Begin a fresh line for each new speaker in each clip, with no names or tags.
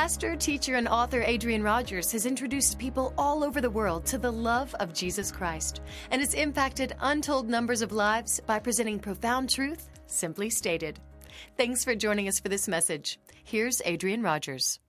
Pastor, teacher, and author Adrian Rogers has introduced people all over the world to the love of Jesus Christ and has impacted untold numbers of lives by presenting profound truth, simply stated. Thanks for joining us for this message. Here's Adrian Rogers.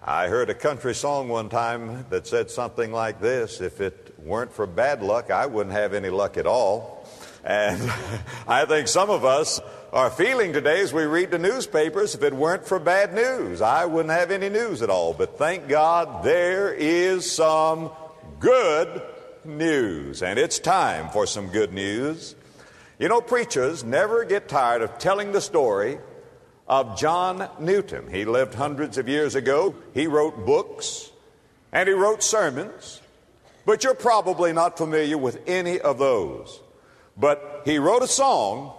I heard a country song one time that said something like this If it weren't for bad luck, I wouldn't have any luck at all. And I think some of us are feeling today as we read the newspapers if it weren't for bad news, I wouldn't have any news at all. But thank God there is some good news. And it's time for some good news. You know, preachers never get tired of telling the story of John Newton. He lived hundreds of years ago. He wrote books and he wrote sermons, but you're probably not familiar with any of those. But he wrote a song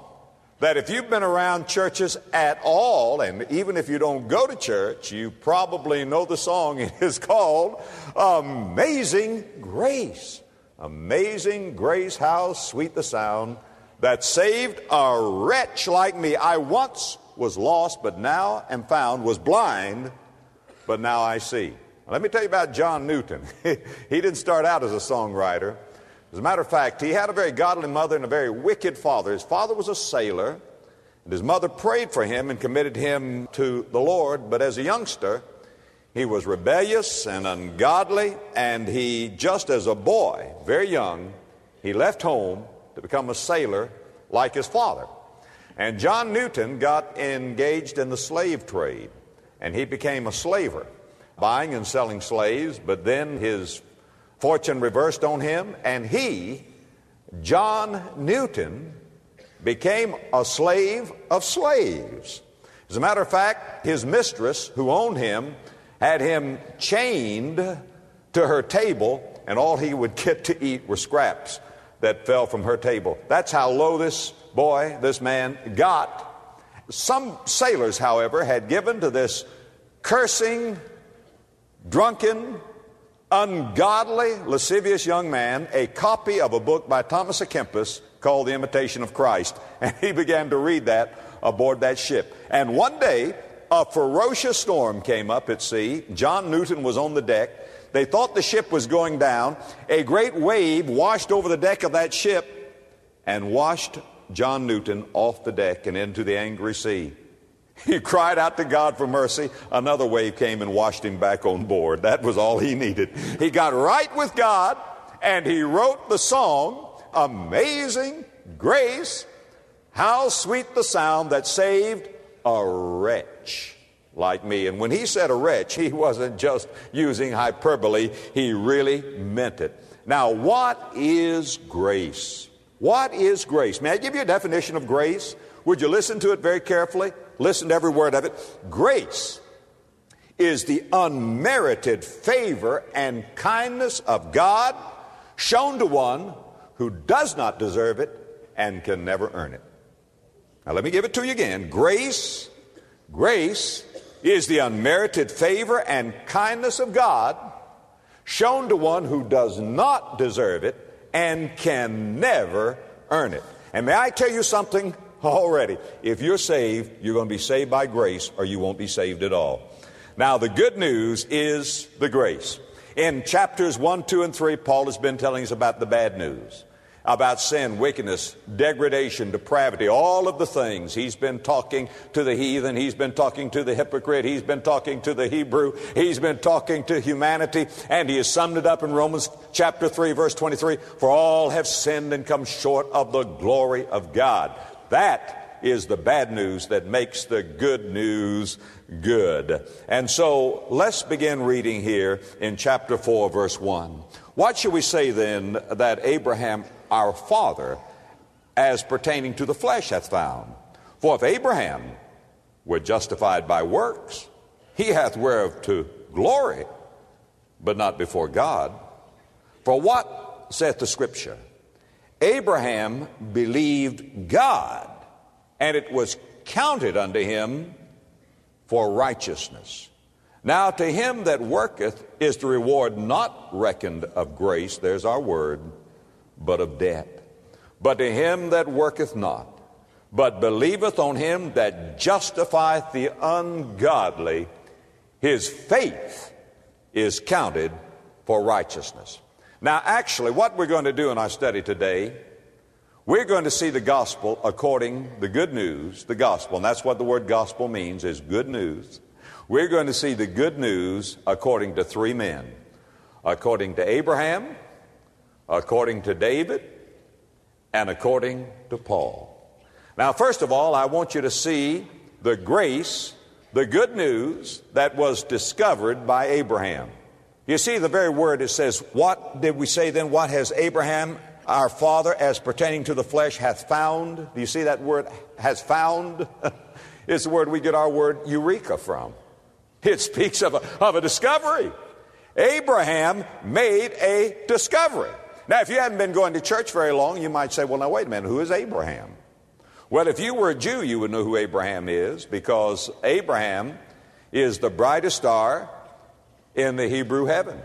that if you've been around churches at all, and even if you don't go to church, you probably know the song. It is called Amazing Grace. Amazing Grace, how sweet the sound that saved a wretch like me. I once was lost, but now am found, was blind, but now I see. Let me tell you about John Newton. he didn't start out as a songwriter. As a matter of fact, he had a very godly mother and a very wicked father. His father was a sailor, and his mother prayed for him and committed him to the Lord. But as a youngster, he was rebellious and ungodly, and he, just as a boy, very young, he left home to become a sailor like his father. And John Newton got engaged in the slave trade, and he became a slaver, buying and selling slaves, but then his fortune reversed on him, and he, John Newton, became a slave of slaves. As a matter of fact, his mistress, who owned him, had him chained to her table, and all he would get to eat were scraps that fell from her table. That's how low this boy, this man, got. Some sailors, however, had given to this cursing, drunken, ungodly, lascivious young man a copy of a book by Thomas à Kempis called The Imitation of Christ. And he began to read that aboard that ship. And one day, a ferocious storm came up at sea. John Newton was on the deck. They thought the ship was going down. A great wave washed over the deck of that ship and washed John Newton off the deck and into the angry sea. He cried out to God for mercy. Another wave came and washed him back on board. That was all he needed. He got right with God and he wrote the song, Amazing Grace. How sweet the sound that saved a wretch like me. And when he said a wretch, he wasn't just using hyperbole, he really meant it. Now, what is grace? What is grace? May I give you a definition of grace? Would you listen to it very carefully? Listen to every word of it. Grace is the unmerited favor and kindness of God shown to one who does not deserve it and can never earn it. Now let me give it to you again. Grace, grace is the unmerited favor and kindness of God shown to one who does not deserve it and can never earn it. And may I tell you something already? If you're saved, you're going to be saved by grace or you won't be saved at all. Now, the good news is the grace. In chapters 1, 2, and 3, Paul has been telling us about the bad news about sin, wickedness, degradation, depravity, all of the things. He's been talking to the heathen, he's been talking to the hypocrite, he's been talking to the Hebrew, he's been talking to humanity, and he has summed it up in Romans chapter 3, verse 23 For all have sinned and come short of the glory of God. That is the bad news that makes the good news good. And so let's begin reading here in chapter 4, verse 1. What shall we say then that Abraham our father as pertaining to the flesh hath found. For if Abraham were justified by works, he hath whereof to glory, but not before God. For what saith the Scripture? Abraham believed God, and it was counted unto him for righteousness. Now to him that worketh is the reward not reckoned of grace, there's our word, but of debt. But to him that worketh not, but believeth on him that justifieth the ungodly, his faith is counted for righteousness. Now, actually, what we're going to do in our study today, we're going to see the gospel according the good news, the gospel, and that's what the word gospel means is good news. We're going to see the good news according to three men. According to Abraham, according to David, and according to Paul. Now, first of all, I want you to see the grace, the good news that was discovered by Abraham. You see the very word it says, What did we say then? What has Abraham, our father, as pertaining to the flesh, hath found? Do you see that word, has found? it's the word we get our word eureka from. It speaks of a, of a discovery. Abraham made a discovery. Now, if you hadn't been going to church very long, you might say, well, now, wait a minute, who is Abraham? Well, if you were a Jew, you would know who Abraham is because Abraham is the brightest star in the Hebrew heaven.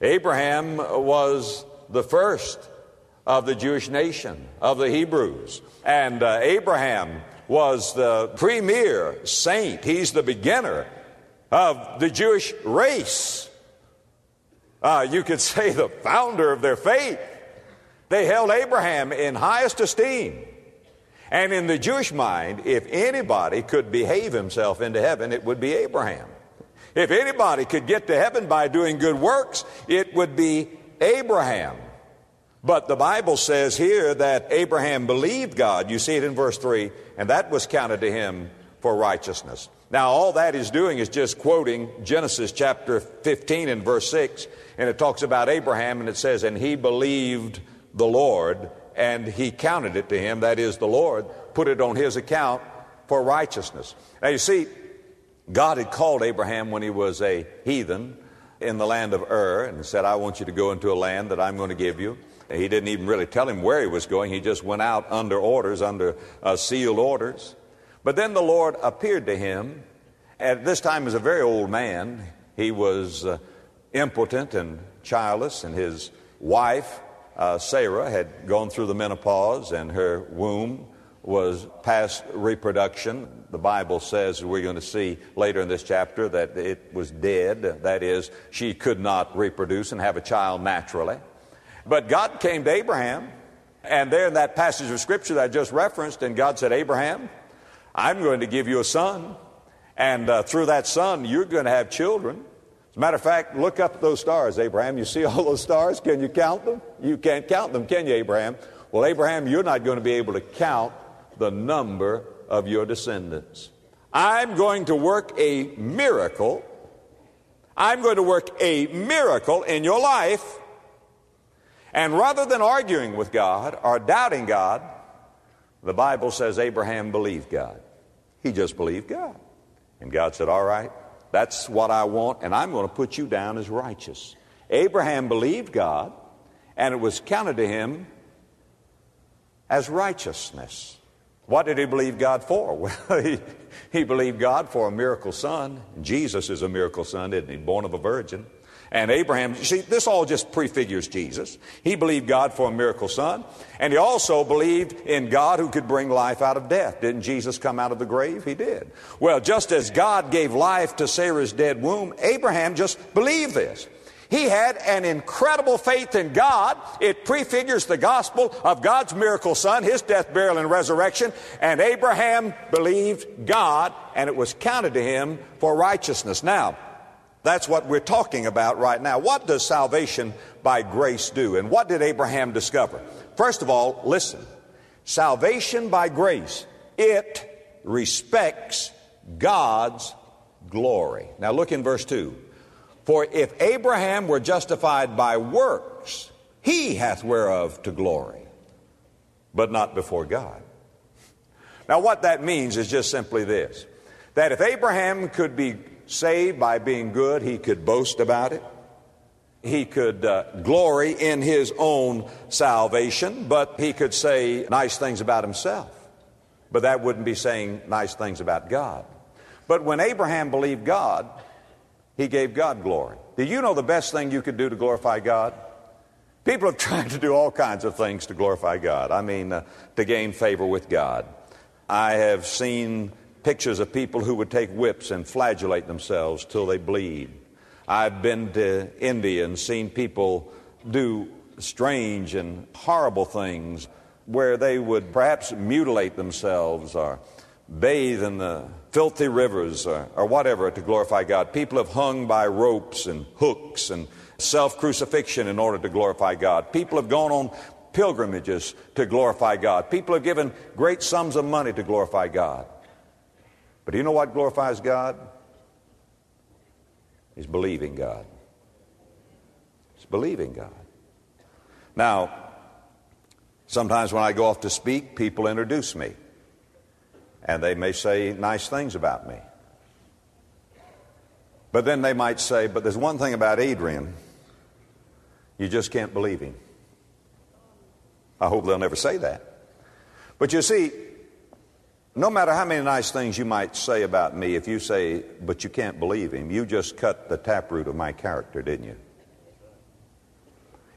Abraham was the first of the Jewish nation, of the Hebrews. And uh, Abraham was the premier saint. He's the beginner of the Jewish race. Uh, you could say the founder of their faith. They held Abraham in highest esteem. And in the Jewish mind, if anybody could behave himself into heaven, it would be Abraham. If anybody could get to heaven by doing good works, it would be Abraham. But the Bible says here that Abraham believed God. You see it in verse 3, and that was counted to him for righteousness. Now, all that is doing is just quoting Genesis chapter 15 and verse 6, and it talks about Abraham, and it says, And he believed the Lord, and he counted it to him, that is, the Lord, put it on his account for righteousness. Now, you see, God had called Abraham when he was a heathen in the land of Ur and said, I want you to go into a land that I'm going to give you. And He didn't even really tell him where he was going. He just went out under orders, under uh, sealed orders. But then the Lord appeared to him. At this time, as a very old man, he was uh, impotent and childless, and his wife, uh, Sarah, had gone through the menopause, and her womb was past reproduction. The Bible says, we're going to see later in this chapter, that it was dead. That is, she could not reproduce and have a child naturally. But God came to Abraham, and there in that passage of Scripture that I just referenced, and God said, Abraham, I'm going to give you a son, and uh, through that son, you're going to have children. As a matter of fact, look up at those stars, Abraham. You see all those stars? Can you count them? You can't count them, can you, Abraham? Well, Abraham, you're not going to be able to count the number of your descendants. I'm going to work a miracle. I'm going to work a miracle in your life. And rather than arguing with God or doubting God, the Bible says Abraham believed God. He just believed God. And God said, All right, that's what I want, and I'm going to put you down as righteous. Abraham believed God, and it was counted to him as righteousness. What did he believe God for? Well, he, he believed God for a miracle son. Jesus is a miracle son, isn't he? Born of a virgin. And Abraham, see, this all just prefigures Jesus. He believed God for a miracle son, and he also believed in God who could bring life out of death. Didn't Jesus come out of the grave? He did. Well, just as God gave life to Sarah's dead womb, Abraham just believed this. He had an incredible faith in God. It prefigures the gospel of God's miracle son, his death, burial, and resurrection. And Abraham believed God, and it was counted to him for righteousness. Now, that's what we're talking about right now. What does salvation by grace do? And what did Abraham discover? First of all, listen. Salvation by grace, it respects God's glory. Now look in verse 2. For if Abraham were justified by works, he hath whereof to glory, but not before God. Now, what that means is just simply this that if Abraham could be saved by being good, he could boast about it. He could uh, glory in his own salvation, but he could say nice things about himself. But that wouldn't be saying nice things about God. But when Abraham believed God, he gave God glory. Do you know the best thing you could do to glorify God? People have tried to do all kinds of things to glorify God. I mean, uh, to gain favor with God. I have seen pictures of people who would take whips and flagellate themselves till they bleed. I've been to India and seen people do strange and horrible things where they would perhaps mutilate themselves or bathe in the filthy rivers or, or whatever to glorify God. People have hung by ropes and hooks and self crucifixion in order to glorify God. People have gone on pilgrimages to glorify God. People have given great sums of money to glorify God. But do you know what glorifies God? Is believing God. It's believing God. Now, sometimes when I go off to speak, people introduce me. And they may say nice things about me. But then they might say, but there's one thing about Adrian, you just can't believe him. I hope they'll never say that. But you see, no matter how many nice things you might say about me, if you say, but you can't believe him, you just cut the taproot of my character, didn't you?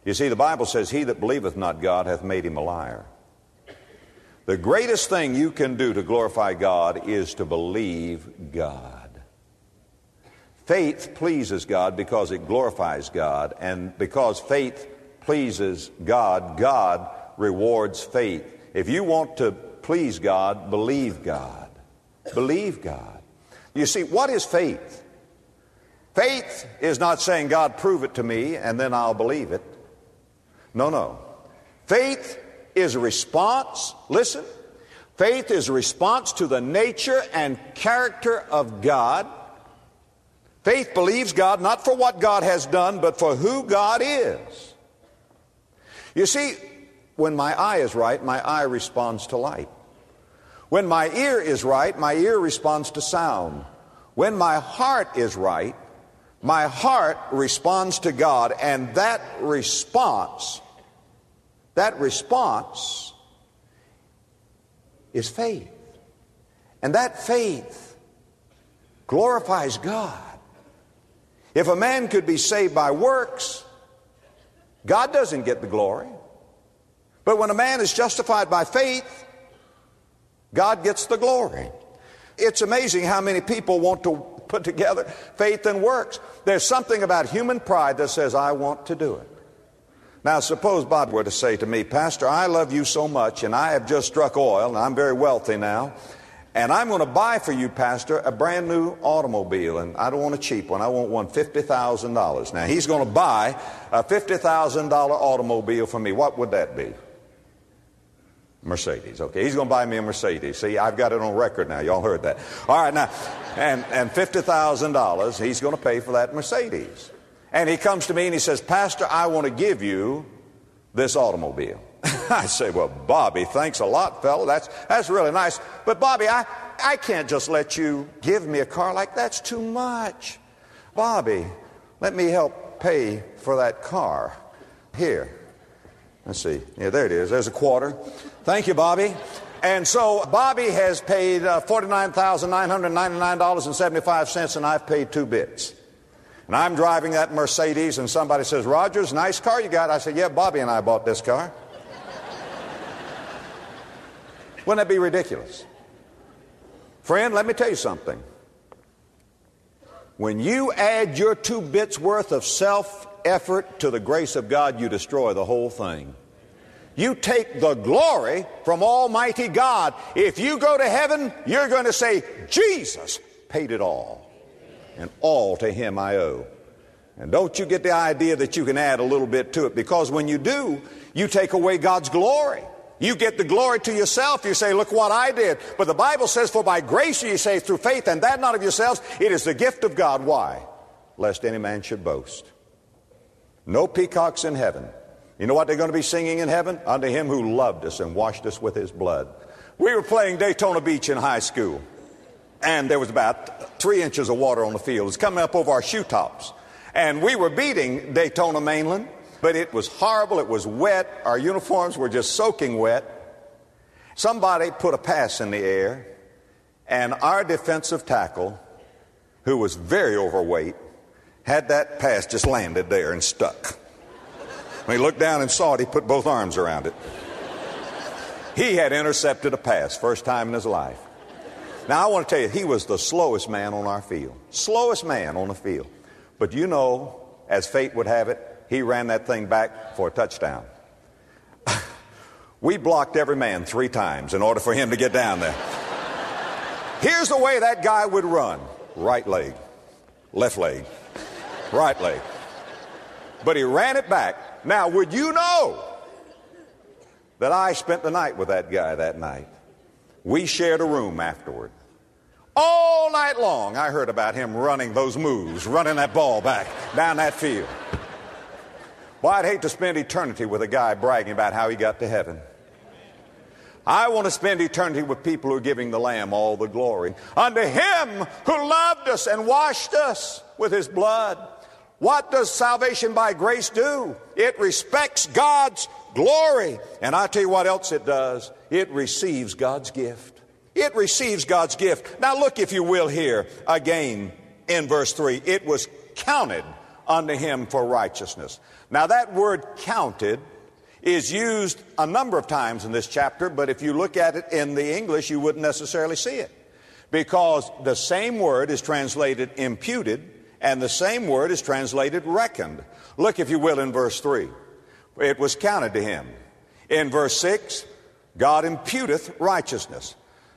You see, the Bible says, He that believeth not God hath made him a liar. The greatest thing you can do to glorify God is to believe God. Faith pleases God because it glorifies God, and because faith pleases God, God rewards faith. If you want to please God, believe God. Believe God. You see, what is faith? Faith is not saying, God, prove it to me, and then I'll believe it. No, no. Faith is a response, listen, faith is a response to the nature and character of God. Faith believes God not for what God has done, but for who God is. You see, when my eye is right, my eye responds to light. When my ear is right, my ear responds to sound. When my heart is right, my heart responds to God, and that response, that response is faith. And that faith glorifies God. If a man could be saved by works, God doesn't get the glory. But when a man is justified by faith, God gets the glory. It's amazing how many people want to put together faith and works. There's something about human pride that says, I want to do it. Now, suppose Bob were to say to me, Pastor, I love you so much, and I have just struck oil, and I'm very wealthy now, and I'm going to buy for you, Pastor, a brand new automobile, and I don't want a cheap one. I want one $50,000. Now, he's going to buy a $50,000 automobile for me. What would that be? Mercedes. Okay, he's going to buy me a Mercedes. See, I've got it on record now. Y'all heard that. All right, now, and, and $50,000, he's going to pay for that Mercedes. And he comes to me and he says, Pastor, I want to give you this automobile. I say, Well, Bobby, thanks a lot, fellow. That's, that's really nice. But, Bobby, I, I can't just let you give me a car like that's too much. Bobby, let me help pay for that car. Here. Let's see. Yeah, there it is. There's a quarter. Thank you, Bobby. And so Bobby has paid uh, $49,999.75, and I've paid two bits. And I'm driving that Mercedes, and somebody says, Rogers, nice car you got. I said, Yeah, Bobby and I bought this car. Wouldn't that be ridiculous? Friend, let me tell you something. When you add your two bits worth of self effort to the grace of God, you destroy the whole thing. You take the glory from Almighty God. If you go to heaven, you're going to say, Jesus paid it all, and all to Him I owe. And don't you get the idea that you can add a little bit to it, because when you do, you take away God's glory. You get the glory to yourself. You say, Look what I did. But the Bible says, For by grace you say through faith, and that not of yourselves. It is the gift of God. Why? Lest any man should boast. No peacocks in heaven. You know what they're going to be singing in heaven? Unto him who loved us and washed us with his blood. We were playing Daytona Beach in high school, and there was about three inches of water on the field. It was coming up over our shoe tops. And we were beating Daytona mainland, but it was horrible. It was wet. Our uniforms were just soaking wet. Somebody put a pass in the air, and our defensive tackle, who was very overweight, had that pass just landed there and stuck. When he looked down and saw it, he put both arms around it. He had intercepted a pass, first time in his life. Now, I want to tell you, he was the slowest man on our field. Slowest man on the field. But you know, as fate would have it, he ran that thing back for a touchdown. we blocked every man three times in order for him to get down there. Here's the way that guy would run right leg, left leg, right leg. But he ran it back. Now, would you know that I spent the night with that guy that night? We shared a room afterward. All night long, I heard about him running those moves, running that ball back down that field. Boy, I'd hate to spend eternity with a guy bragging about how he got to heaven. I want to spend eternity with people who are giving the Lamb all the glory. Unto Him who loved us and washed us with His blood. What does salvation by grace do? It respects God's glory. And I tell you what else it does. It receives God's gift. It receives God's gift. Now look, if you will, here again in verse 3. It was counted unto him for righteousness. Now that word counted is used a number of times in this chapter, but if you look at it in the English, you wouldn't necessarily see it. Because the same word is translated imputed, and the same word is translated reckoned. Look, if you will, in verse 3. It was counted to him. In verse 6, God imputeth righteousness.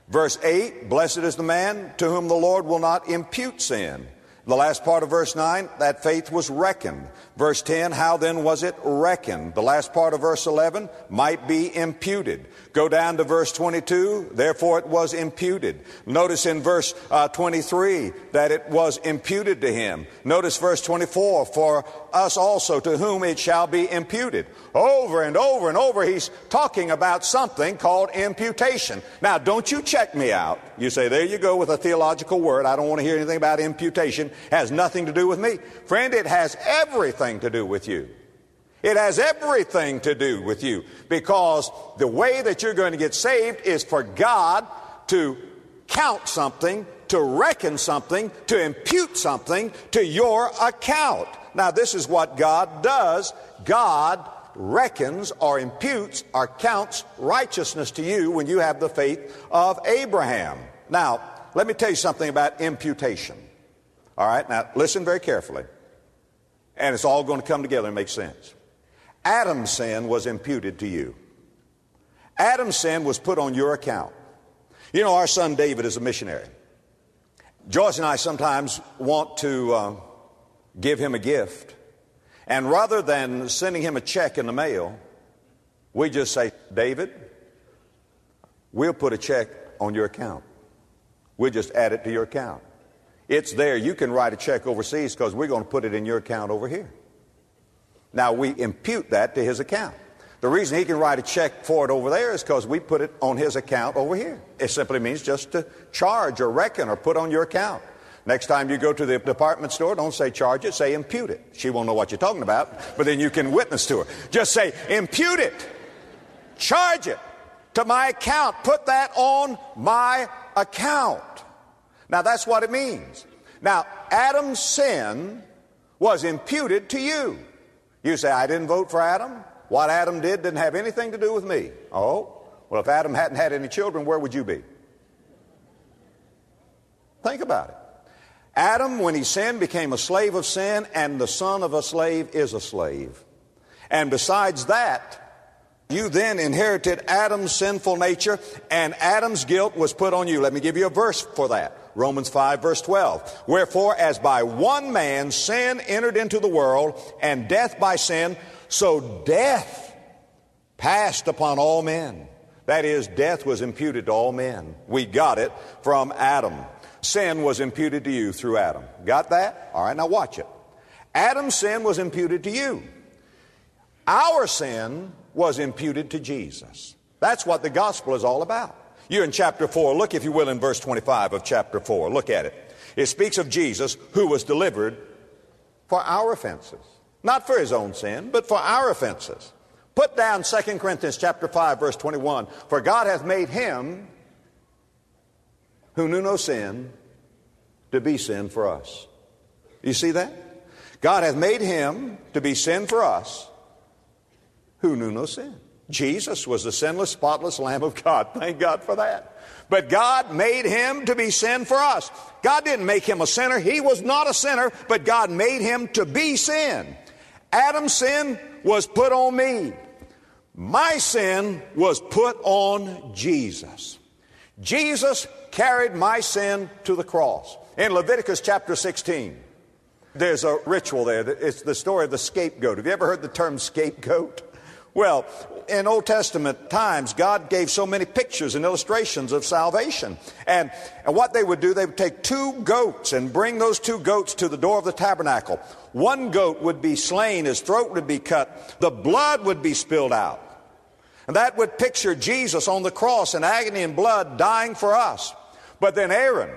Verse 8, blessed is the man to whom the Lord will not impute sin. The last part of verse 9, that faith was reckoned. Verse 10, how then was it reckoned? The last part of verse 11, might be imputed. Go down to verse 22, therefore it was imputed. Notice in verse uh, 23 that it was imputed to him. Notice verse 24, for us also to whom it shall be imputed. Over and over and over, he's talking about something called imputation. Now, don't you check me out. You say, there you go with a theological word. I don't want to hear anything about imputation has nothing to do with me. Friend, it has everything to do with you. It has everything to do with you because the way that you're going to get saved is for God to count something, to reckon something, to impute something to your account. Now, this is what God does. God reckons or imputes or counts righteousness to you when you have the faith of Abraham. Now, let me tell you something about imputation. All right, now listen very carefully. And it's all going to come together and make sense. Adam's sin was imputed to you. Adam's sin was put on your account. You know, our son David is a missionary. Joyce and I sometimes want to uh, give him a gift. And rather than sending him a check in the mail, we just say, David, we'll put a check on your account. We'll just add it to your account. It's there. You can write a check overseas because we're going to put it in your account over here. Now, we impute that to his account. The reason he can write a check for it over there is because we put it on his account over here. It simply means just to charge or reckon or put on your account. Next time you go to the department store, don't say charge it, say impute it. She won't know what you're talking about, but then you can witness to her. Just say impute it, charge it to my account, put that on my account. Now that's what it means. Now, Adam's sin was imputed to you. You say, I didn't vote for Adam. What Adam did didn't have anything to do with me. Oh, well, if Adam hadn't had any children, where would you be? Think about it. Adam, when he sinned, became a slave of sin, and the son of a slave is a slave. And besides that, you then inherited Adam's sinful nature, and Adam's guilt was put on you. Let me give you a verse for that. Romans 5 verse 12. Wherefore, as by one man sin entered into the world, and death by sin, so death passed upon all men. That is, death was imputed to all men. We got it from Adam. Sin was imputed to you through Adam. Got that? All right, now watch it. Adam's sin was imputed to you. Our sin was imputed to Jesus. That's what the gospel is all about. You're in chapter 4. Look, if you will, in verse 25 of chapter 4. Look at it. It speaks of Jesus who was delivered for our offenses. Not for his own sin, but for our offenses. Put down 2 Corinthians chapter 5 verse 21. For God hath made him who knew no sin to be sin for us. You see that? God hath made him to be sin for us who knew no sin. Jesus was the sinless, spotless Lamb of God. Thank God for that. But God made him to be sin for us. God didn't make him a sinner. He was not a sinner, but God made him to be sin. Adam's sin was put on me. My sin was put on Jesus. Jesus carried my sin to the cross. In Leviticus chapter 16, there's a ritual there. It's the story of the scapegoat. Have you ever heard the term scapegoat? Well, in Old Testament times, God gave so many pictures and illustrations of salvation. And, and what they would do, they would take two goats and bring those two goats to the door of the tabernacle. One goat would be slain, his throat would be cut, the blood would be spilled out. And that would picture Jesus on the cross in agony and blood dying for us. But then Aaron,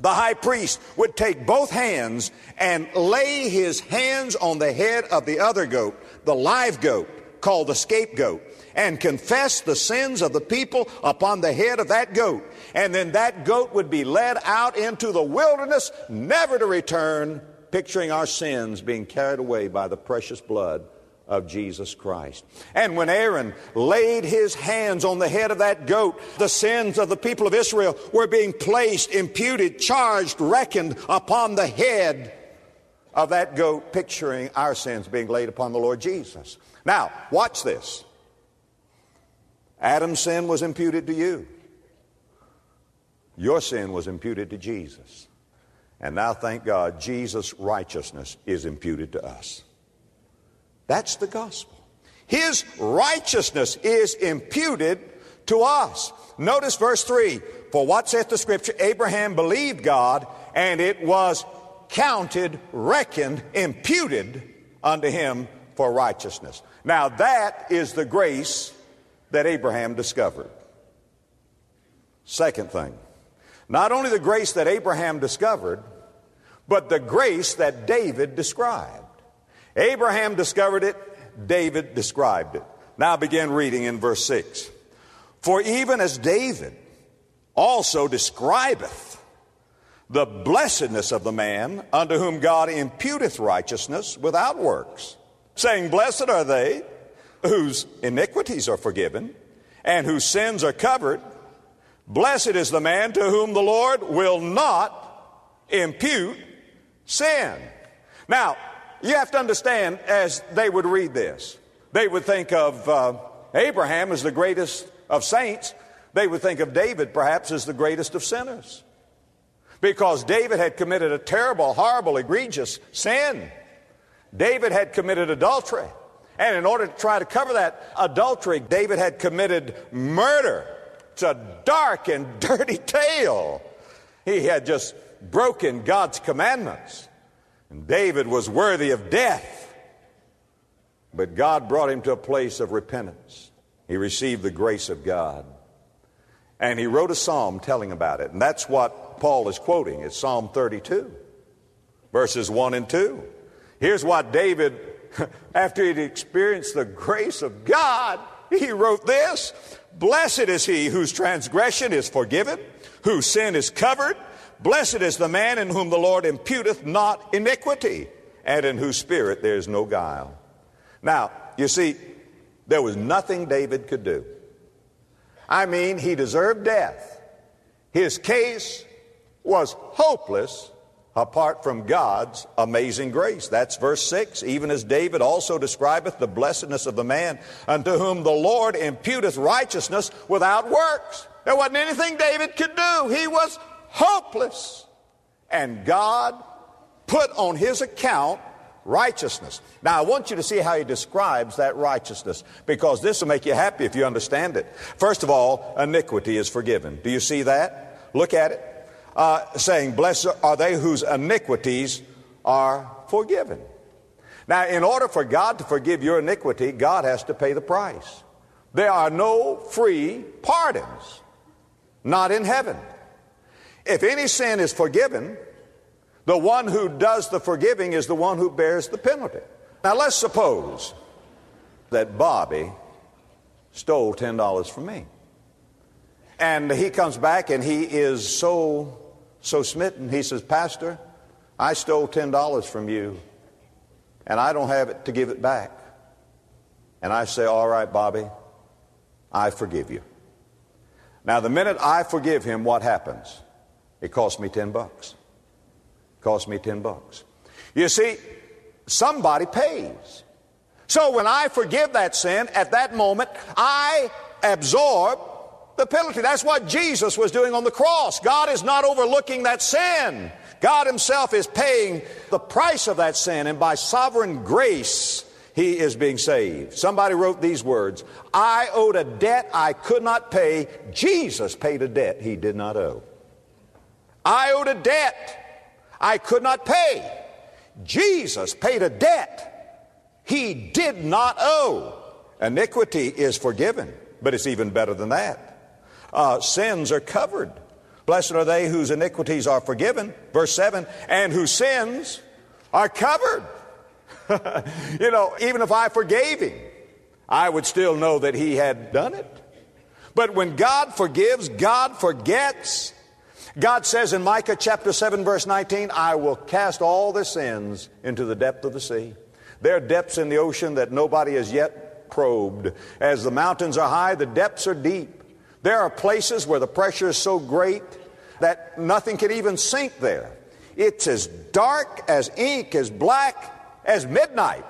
the high priest, would take both hands and lay his hands on the head of the other goat, the live goat called the scapegoat and confess the sins of the people upon the head of that goat. And then that goat would be led out into the wilderness, never to return, picturing our sins being carried away by the precious blood of Jesus Christ. And when Aaron laid his hands on the head of that goat, the sins of the people of Israel were being placed, imputed, charged, reckoned upon the head of that goat, picturing our sins being laid upon the Lord Jesus. Now, watch this. Adam's sin was imputed to you. Your sin was imputed to Jesus. And now, thank God, Jesus' righteousness is imputed to us. That's the gospel. His righteousness is imputed to us. Notice verse 3 For what saith the scripture? Abraham believed God, and it was counted, reckoned, imputed unto him for righteousness. Now, that is the grace that Abraham discovered. Second thing, not only the grace that Abraham discovered, but the grace that David described. Abraham discovered it, David described it. Now begin reading in verse 6. For even as David also describeth the blessedness of the man unto whom God imputeth righteousness without works saying, Blessed are they whose iniquities are forgiven and whose sins are covered. Blessed is the man to whom the Lord will not impute sin. Now, you have to understand as they would read this, they would think of uh, Abraham as the greatest of saints. They would think of David perhaps as the greatest of sinners. Because David had committed a terrible, horrible, egregious sin. David had committed adultery. And in order to try to cover that adultery, David had committed murder. It's a dark and dirty tale. He had just broken God's commandments. David was worthy of death. But God brought him to a place of repentance. He received the grace of God. And he wrote a psalm telling about it. And that's what Paul is quoting. It's Psalm 32, verses 1 and 2. Here's what David, after he'd experienced the grace of God, he wrote this Blessed is he whose transgression is forgiven, whose sin is covered. Blessed is the man in whom the Lord imputeth not iniquity, and in whose spirit there is no guile. Now, you see, there was nothing David could do. I mean, he deserved death. His case was hopeless apart from God's amazing grace. That's verse 6. Even as David also describeth the blessedness of the man unto whom the Lord imputeth righteousness without works. There wasn't anything David could do. He was hopeless. And God put on his account righteousness. Now, I want you to see how he describes that righteousness because this will make you happy if you understand it. First of all, iniquity is forgiven. Do you see that? Look at it uh, saying, Blessed are they whose iniquities are forgiven. Now, in order for God to forgive your iniquity, God has to pay the price. There are no free pardons, not in heaven. If any sin is forgiven, the one who does the forgiving is the one who bears the penalty. Now, let's suppose that Bobby stole $10 from me. And he comes back and he is so so smitten, he says, Pastor, I stole $10 from you and I don't have it to give it back. And I say, All right, Bobby, I forgive you. Now, the minute I forgive him, what happens? It costs me 10 bucks. It costs me 10 bucks. You see, somebody pays. So when I forgive that sin, at that moment, I absorb the penalty. That's what Jesus was doing on the cross. God is not overlooking that sin. God Himself is paying the price of that sin, and by sovereign grace, He is being saved. Somebody wrote these words I owed a debt I could not pay. Jesus paid a debt He did not owe. I owed a debt I could not pay. Jesus paid a debt he did not owe. Iniquity is forgiven, but it's even better than that. Uh, sins are covered. Blessed are they whose iniquities are forgiven. Verse 7 and whose sins are covered. you know, even if I forgave him, I would still know that he had done it. But when God forgives, God forgets. God says in Micah chapter 7, verse 19, I will cast all their sins into the depth of the sea. There are depths in the ocean that nobody has yet probed. As the mountains are high, the depths are deep. There are places where the pressure is so great that nothing can even sink there. It's as dark as ink, as black as midnight.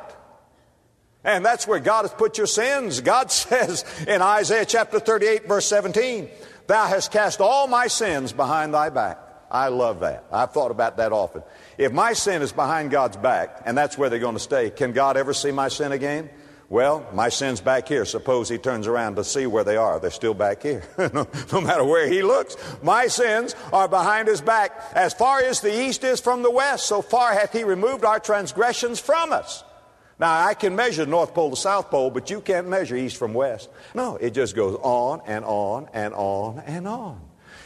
And that's where God has put your sins. God says in Isaiah chapter 38, verse 17, Thou hast cast all my sins behind thy back. I love that. I've thought about that often. If my sin is behind God's back, and that's where they're going to stay, can God ever see my sin again? Well, my sin's back here. Suppose he turns around to see where they are. They're still back here. no, no, matter where he looks, my sins are behind his back. As far as the east is from the west, so far hath he removed our transgressions from us. Now, I can measure North Pole to South Pole, but you can't measure east from west. No, it just goes on and on and on and on.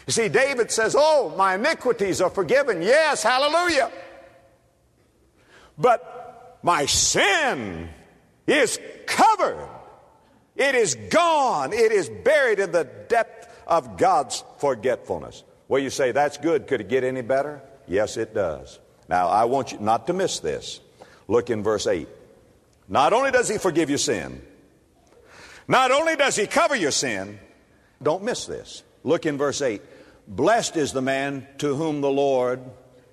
You see, David says, Oh, my iniquities are forgiven. Yes, hallelujah. But my sin is covered. It is gone. It is buried in the depth of God's forgetfulness. Well, you say, that's good. Could it get any better? Yes, it does. Now, I want you not to miss this. Look in verse 8. Not only does He forgive your sin, not only does He cover your sin, don't miss this. Look in verse 8. Blessed is the man to whom the Lord,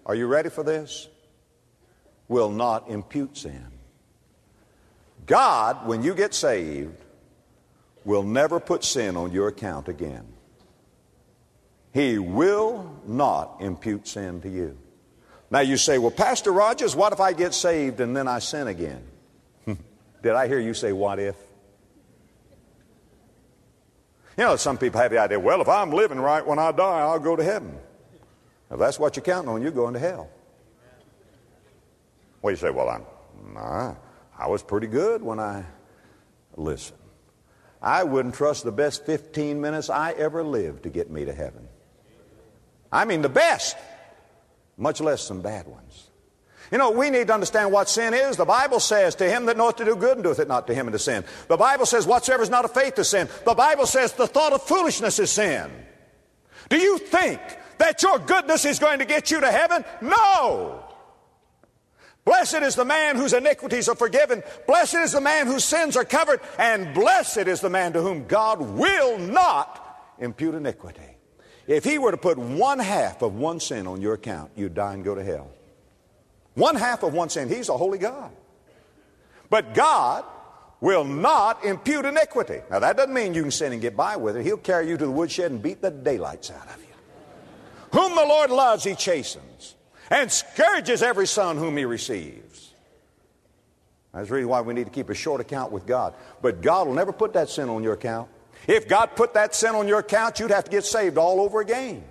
are you ready for this? Will not impute sin. God, when you get saved, will never put sin on your account again. He will not impute sin to you. Now you say, well, Pastor Rogers, what if I get saved and then I sin again? Did I hear you say, what if? You know, some people have the idea, well, if I'm living right when I die, I'll go to heaven. If that's what you're counting on, you're going to hell. Well, you say, well, I'm, nah, I was pretty good when I listened. I wouldn't trust the best 15 minutes I ever lived to get me to heaven. I mean, the best, much less some bad ones. You know, we need to understand what sin is. The Bible says, To him that knoweth to do good and doeth it not to him into sin. The Bible says, Whatsoever is not of faith is sin. The Bible says, The thought of foolishness is sin. Do you think that your goodness is going to get you to heaven? No! Blessed is the man whose iniquities are forgiven. Blessed is the man whose sins are covered. And blessed is the man to whom God will not impute iniquity. If he were to put one half of one sin on your account, you'd die and go to hell. One half of one sin. He's a holy God. But God will not impute iniquity. Now, that doesn't mean you can sin and get by with it. He'll carry you to the woodshed and beat the daylights out of you. Whom the Lord loves, he chastens and scourges every son whom he receives. That's really why we need to keep a short account with God. But God will never put that sin on your account. If God put that sin on your account, you'd have to get saved all over again.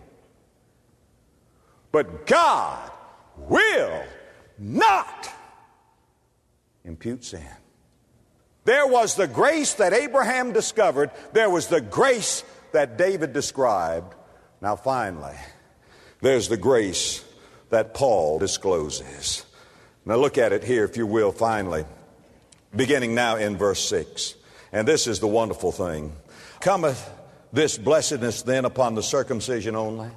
But God will not impute sin. There was the grace that Abraham discovered, there was the grace that David described. Now, finally, there's the grace that Paul discloses. Now, look at it here, if you will, finally, beginning now in verse 6. And this is the wonderful thing. Cometh this blessedness then upon the circumcision only?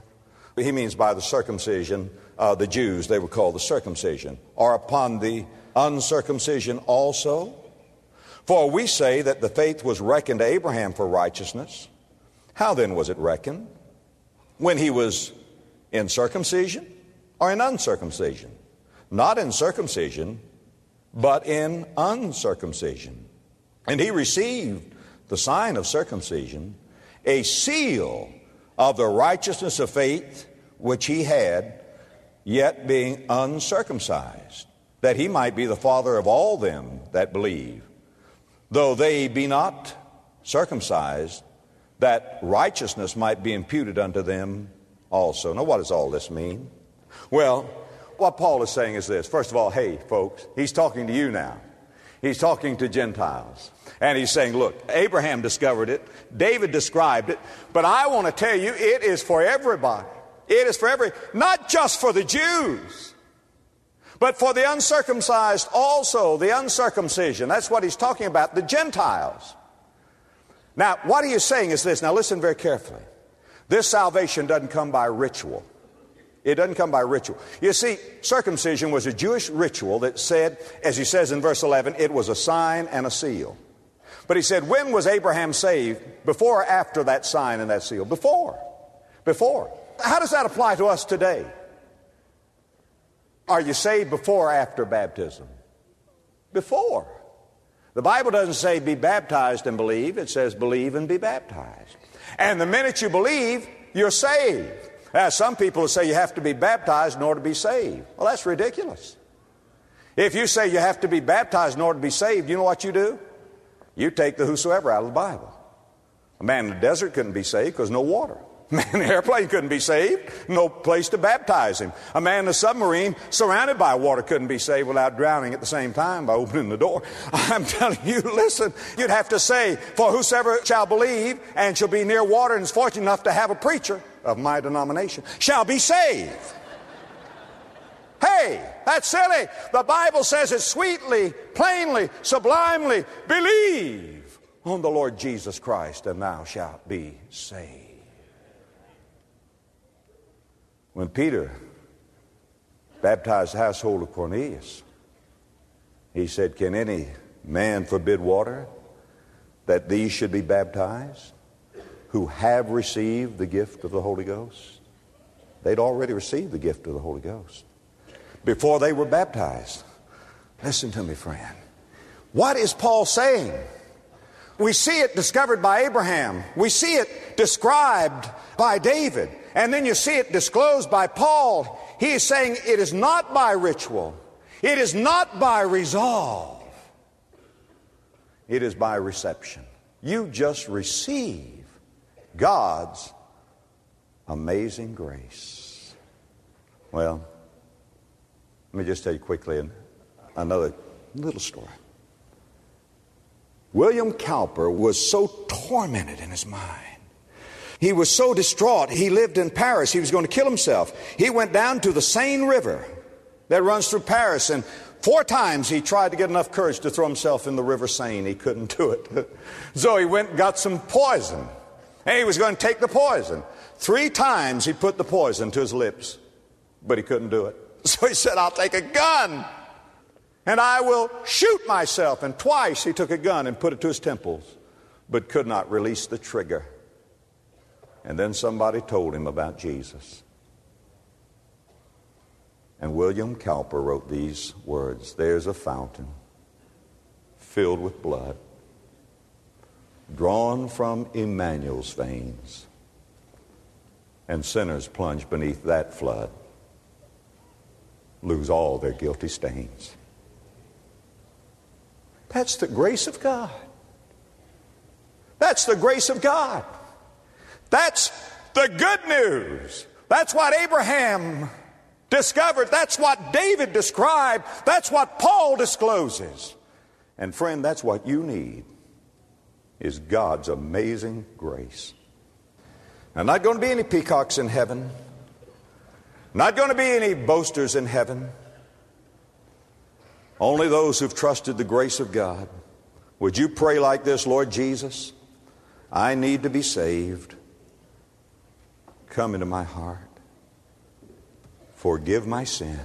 He means by the circumcision uh, the Jews, they would call the circumcision, or upon the uncircumcision also? For we say that the faith was reckoned to Abraham for righteousness. How then was it reckoned? When he was in circumcision or in uncircumcision? Not in circumcision, but in uncircumcision. And he received the sign of circumcision, a seal of the righteousness of faith which he had, yet being uncircumcised, that he might be the father of all them that believe, though they be not circumcised, that righteousness might be imputed unto them also. Now, what does all this mean? Well, what Paul is saying is this. First of all, hey, folks, he's talking to you now. He's talking to Gentiles. And he's saying, look, Abraham discovered it, David described it, but I want to tell you, it is for everybody. It is for every, not just for the Jews, but for the uncircumcised also, the uncircumcision. That's what he's talking about, the Gentiles. Now, what he is saying is this. Now, listen very carefully. This salvation doesn't come by ritual. It doesn't come by ritual. You see, circumcision was a Jewish ritual that said, as he says in verse 11, it was a sign and a seal. But he said, when was Abraham saved? Before or after that sign and that seal? Before. Before. How does that apply to us today? Are you saved before or after baptism? Before. The Bible doesn't say be baptized and believe, it says believe and be baptized. And the minute you believe, you're saved. Now, some people say you have to be baptized in order to be saved. Well, that's ridiculous. If you say you have to be baptized in order to be saved, you know what you do? You take the whosoever out of the Bible. A man in the desert couldn't be saved because no water. Man in an airplane couldn't be saved, no place to baptize him. A man in a submarine surrounded by water couldn't be saved without drowning at the same time by opening the door. I'm telling you, listen, you'd have to say, For whosoever shall believe and shall be near water and is fortunate enough to have a preacher of my denomination shall be saved. Hey, that's silly. The Bible says it sweetly, plainly, sublimely. Believe on the Lord Jesus Christ and thou shalt be saved. When Peter baptized the household of Cornelius, he said, Can any man forbid water that these should be baptized who have received the gift of the Holy Ghost? They'd already received the gift of the Holy Ghost before they were baptized. Listen to me, friend. What is Paul saying? We see it discovered by Abraham. We see it described by David. And then you see it disclosed by Paul. He is saying it is not by ritual. It is not by resolve. It is by reception. You just receive God's amazing grace. Well, let me just tell you quickly another little story. William Cowper was so tormented in his mind. He was so distraught. He lived in Paris. He was going to kill himself. He went down to the Seine River that runs through Paris, and four times he tried to get enough courage to throw himself in the River Seine. He couldn't do it. so he went and got some poison. And he was going to take the poison. Three times he put the poison to his lips, but he couldn't do it. So he said, I'll take a gun and I will shoot myself. And twice he took a gun and put it to his temples, but could not release the trigger. And then somebody told him about Jesus. And William Cowper wrote these words There's a fountain filled with blood, drawn from Emmanuel's veins, and sinners plunge beneath that flood lose all their guilty stains. That's the grace of God. That's the grace of God. That's the good news. That's what Abraham discovered. That's what David described. That's what Paul discloses. And friend, that's what you need is God's amazing grace. Now, not going to be any peacocks in heaven. Not going to be any boasters in heaven. Only those who've trusted the grace of God. Would you pray like this, Lord Jesus? I need to be saved. Come into my heart. Forgive my sin.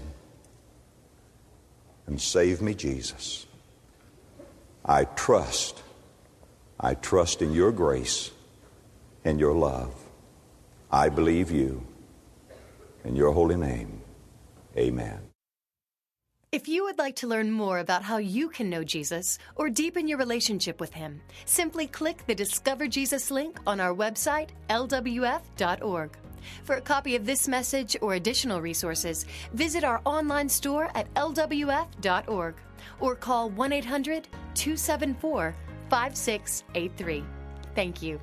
And save me, Jesus. I trust. I trust in your grace and your love. I believe you. In your holy name, amen.
If you would like to learn more about how you can know Jesus or deepen your relationship with Him, simply click the Discover Jesus link on our website, lwf.org. For a copy of this message or additional resources, visit our online store at lwf.org or call 1 800 274 5683. Thank you.